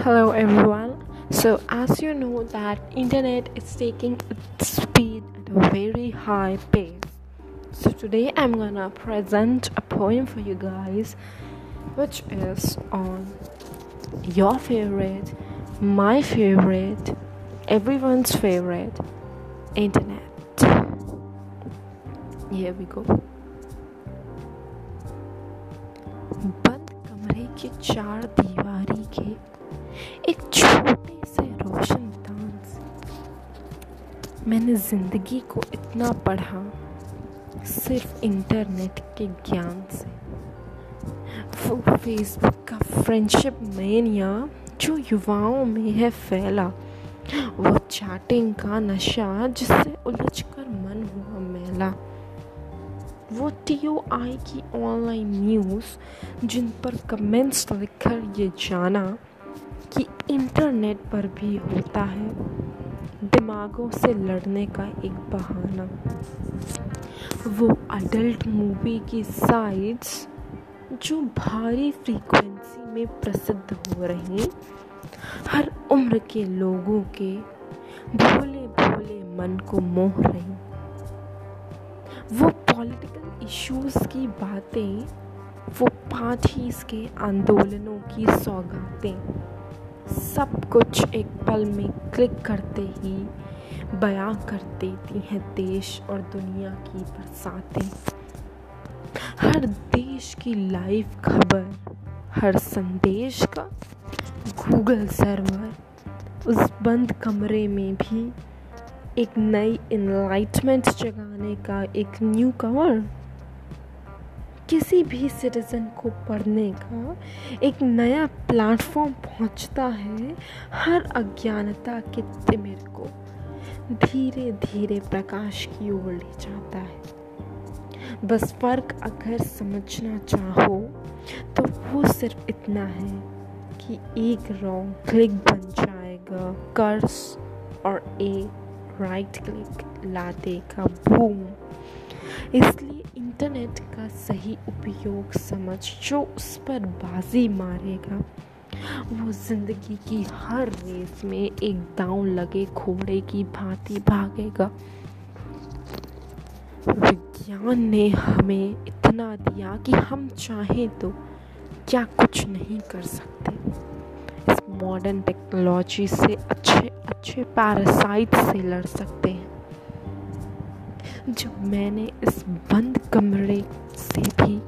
hello everyone so as you know that internet is taking its speed at a very high pace so today i'm gonna present a poem for you guys which is on your favorite my favorite everyone's favorite internet here we go बंद कमरे की चार दीवारी के एक छोटे से रोशन दान से मैंने ज़िंदगी को इतना पढ़ा, सिर्फ़ इंटरनेट के ज्ञान से। वो फेसबुक का फ्रेंडशिप मेनिया जो युवाओं में है फैला। वो चैटिंग का नशा जिससे उलझ कर मन हुआ मेला। वो टी आई की ऑनलाइन न्यूज़ जिन पर कमेंट्स लिखकर ये जाना। इंटरनेट पर भी होता है। दिमागों से लड़ने का एक बहाना। वो अडल्ट मूवी की साइट्स जो भारी फ्रीक्वेंसी में प्रसिद्ध हो रही, हर उम्र के लोगों के भोले भोले मन को मोह रही। वो पॉलिटिकल इश्यूज़ की बातें, वो पार्टीज़ के आंदोलनों की सौगातें। सब कुछ एक पल में क्लिक करते ही, बयां कर देती हैं देश और दुनिया की बरसातें। हर देश की लाइव खबर, हर संदेश का गूगल सर्वर उस बंद कमरे में भी एक नई इनलाइटमेंट जगाने का एक न्यू कवर किसी भी सिटीज़न को पढ़ने का एक नया प्लेटफॉर्म पहुँचता है हर अज्ञानता के तिमिर को। धीरे धीरे प्रकाश की ओर ले जाता है। बस फ़र्क अगर समझना चाहो तो वो सिर्फ़ इतना है कि एक रॉन्ग क्लिक बन जाएगा कर्स और एक राइट क्लिक ला देगा बूम इसलिए इंटरनेट का सही उपयोग समझ जो उस पर बाजी मारेगा, वो ज़िंदगी की हर रेस में एक दांव लगे घोड़े की भांति भागेगा। विज्ञान ने हमें इतना दिया कि हम चाहें तो क्या कुछ नहीं कर सकते। इस मॉडर्न टेक्नोलॉजी से अच्छे अच्छे पैरासाइट से लड़ सकते हैं। जब मैंने इस बंद कमरे से भी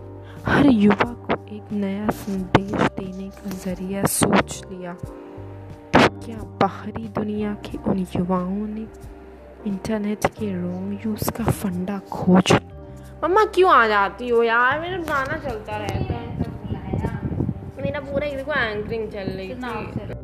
हर युवा को एक नया संदेश देने का ज़रिया सोच लिया। तो क्या बाहरी दुनिया के उन युवाओं ने इंटरनेट के रॉन्ग यूज़ का फंडा खोज मम्मा क्यों आ जाती हो यार? मेरा गाना चलता रहता है। मेरा पूरा देखो एंकरिंग चल रही थी।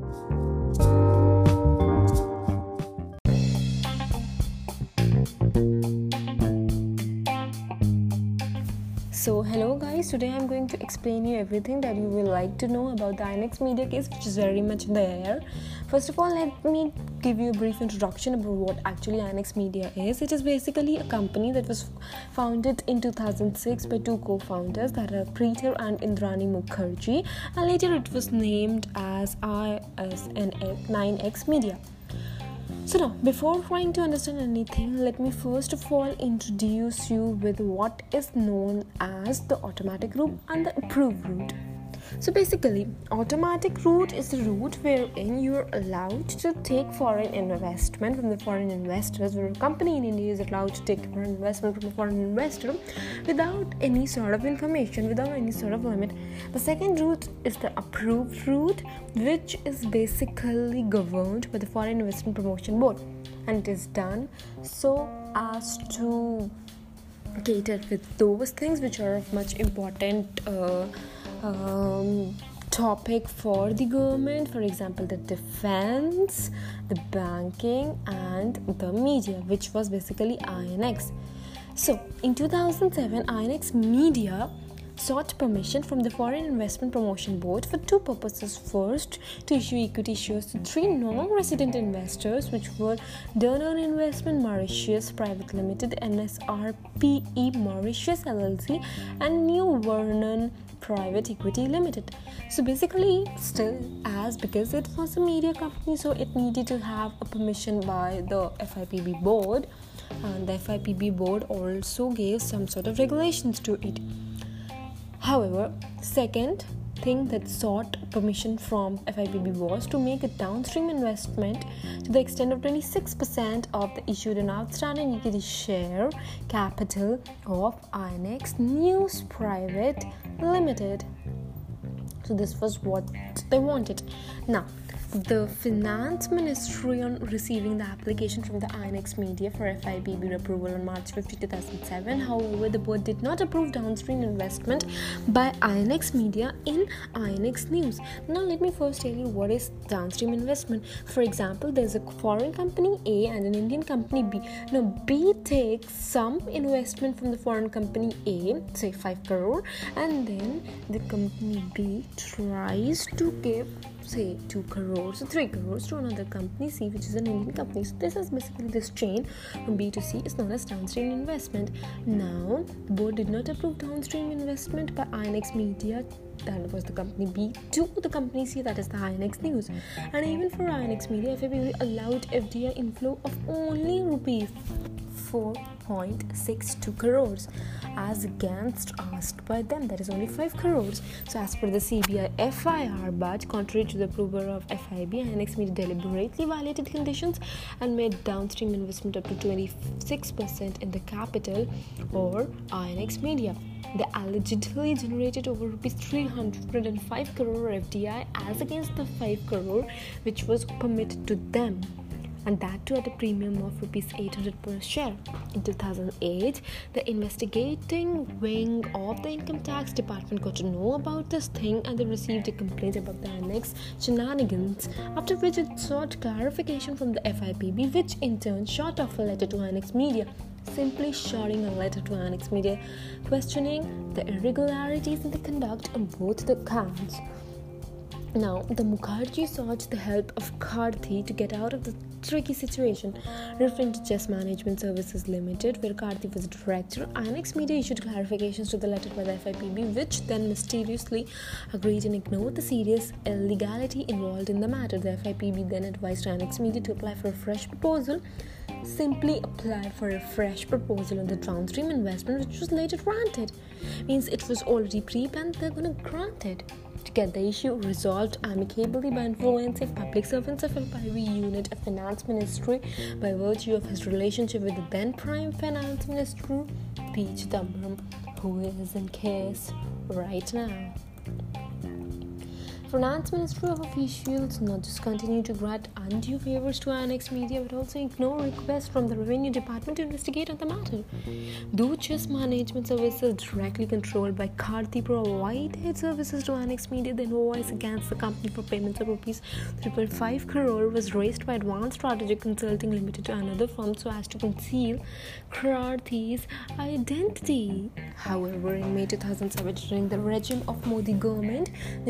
Hello guys, today I'm going to explain you everything that you will like to know about the INX Media case which is very much there. First of all, let me give you a brief introduction about what actually INX Media is. It is basically a company that was founded in 2006 by two co-founders that are Peter and Indrani Mukherjee and later it was named as ISN9X Media. So now, before trying to understand anything, let me first of all introduce you with what is known as the automatic route and the approved route. So basically, automatic route is the route wherein you are allowed to take foreign investment from the foreign investors, where a company in India is allowed to take foreign investment from a foreign investor without any sort of information, without any sort of limit. The second route is the approved route, which is basically governed by the Foreign Investment Promotion Board, and it is done so as to cater with those things which are of much important. Uh, um, topic for the government for example the defense the banking and the media which was basically inx so in 2007 inx media sought permission from the Foreign Investment Promotion Board for two purposes. First, to issue equity shares to three non resident investors, which were Dunearn Investment Mauritius Private Limited, NSRPE Mauritius LLC, and New Vernon Private Equity Limited. So basically, still as because it was a media company, so it needed to have a permission by the FIPB board, and the FIPB board also gave some sort of regulations to it. However, second thing that sought permission from FIPB was to make a downstream investment to the extent of 26% of the issued and outstanding equity share capital of INX News Private Limited. So this was what they wanted. Now, the Finance Ministry on receiving the application from the INX Media for FIPB approval on March 50, 2007. However, the board did not approve downstream investment by INX Media in INX News. Now, let me first tell you what is downstream investment. For example, there's a foreign company A and an Indian company B. Now, B takes some investment from the foreign company A, say 5 crore, and then the company B tries to give say 2 crores or 3 crores to another company C which is an Indian company. So this is basically this chain from B to C. Is known as downstream investment. Now the board did not approve downstream investment by INX Media. That was the company B to the company C that is the INX News. And even for INX Media FIPB allowed FDI inflow of only rupees 4.62 crores as against asked by them that is only 5 crores. So as per the CBI FIR but contrary to the approval of FIB INX Media deliberately violated conditions and made downstream investment up to 26% in the capital or INX Media. They allegedly generated over rupees 305 crore FDI as against the 5 crore which was permitted to them and that too at a premium of rupees 800 per share. In 2008, the investigating wing of the income tax department got to know about this thing and they received a complaint about the INX shenanigans, after which it sought clarification from the FIPB, which in turn shot off a letter to INX Media simply shouting a letter to INX Media questioning the irregularities in the conduct on both the counts. Now, the Mukherjee sought the help of Karthi to get out of the tricky situation. Referring to Chess Management Services Limited, where Karthi was a director, INX Media issued clarifications to the letter by the FIPB, which then mysteriously agreed and ignored the serious illegality involved in the matter. The FIPB then advised INX Media to apply for a fresh proposal simply apply for a fresh proposal on the downstream investment, which was later granted. Means it was already pre-planned, they're gonna grant it get the issue resolved amicably by influencing public servants of FIPB unit of finance ministry by virtue of his relationship with the then prime finance minister P. Who is in case right now. Finance Ministry of officials not just continue to grant undue favors to INX Media but also ignore requests from the Revenue Department to investigate on the matter. Though Management Services directly controlled by Karthi provided services to INX Media, the invoice against the company for payments of rupees 3.5 crore was raised by Advantage Strategic Consulting Limited to another firm so as to conceal Karthi's identity. However, in May 2007, during the regime of Modi government, the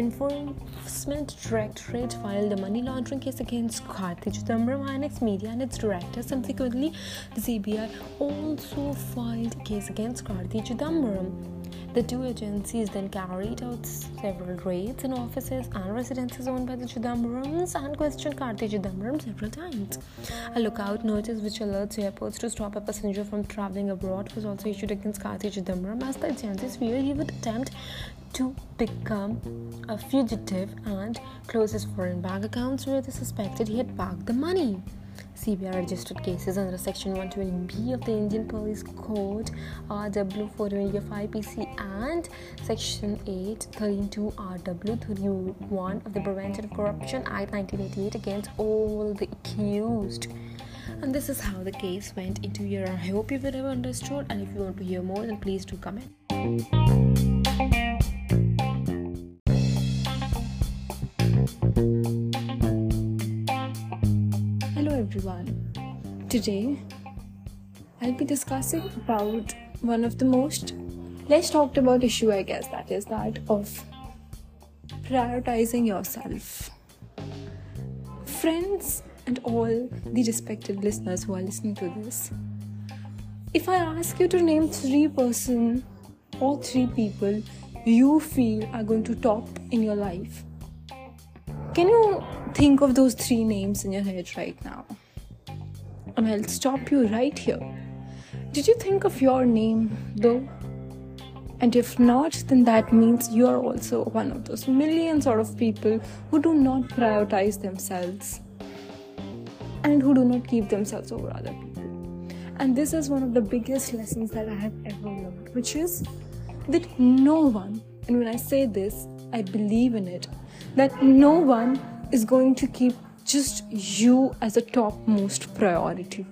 Enforcement Directorate filed a money laundering case against Karthi Chidambaram, INX Media, and its director. Subsequently, the CBI also filed a case against Karthi Chidambaram. The two agencies then carried out several raids in offices and residences owned by the Chidambarams and questioned Karthi Chidambaram several times. A lookout notice which alerts airports to stop a passenger from traveling abroad was also issued against Karthi Chidambaram as the agencies feared he would attempt to become a fugitive and close his foreign bank accounts where they suspected he had parked the money. CBI registered cases under Section 120B of the Indian Police Code, RW 425 PC, and Section 8, 32 RW 31 of the Prevention of Corruption Act 1988 against all the accused. And this is how the case went into your. I hope you would have understood, and if you want to hear more, then please do comment. Everyone. Today I'll be discussing about one of the most let's talk about issue i guess that is that of prioritizing yourself friends and all the respected listeners who are listening to this if i ask you to name three person or three people you feel are going to top in your life can you think of those three names in your head right now and i'll stop you right here did you think of your name though and if not, then that means you are also one of those millions sort of people who do not prioritize themselves and who do not keep themselves over other people. And this is one of the biggest lessons that I have ever learned, which is that no one, and when I say this, I believe in it, that no one is going to keep just you as a topmost priority.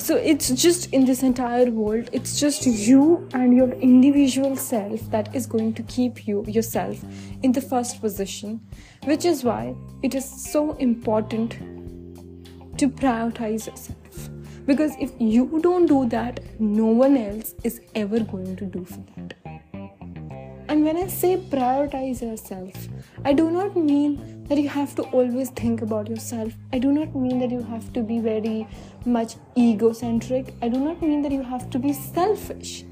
So it's just in this entire world it's just you and your individual self that is going to keep you yourself in the first position which is why it is so important to prioritize yourself. Because if you don't do that no one else is ever going to do for that. And when I say prioritize yourself, I do not mean that you have to always think about yourself. I do not mean that you have to be very much egocentric. I do not mean that you have to be selfish.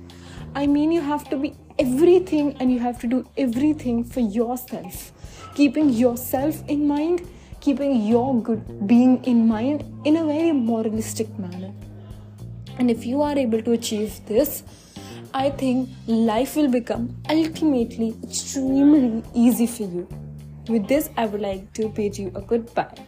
I mean you have to be everything and you have to do everything for yourself. Keeping yourself in mind, keeping your good being in mind in a very moralistic manner. And if you are able to achieve this, I think life will become ultimately extremely easy for you. With this, I would like to bid you a goodbye.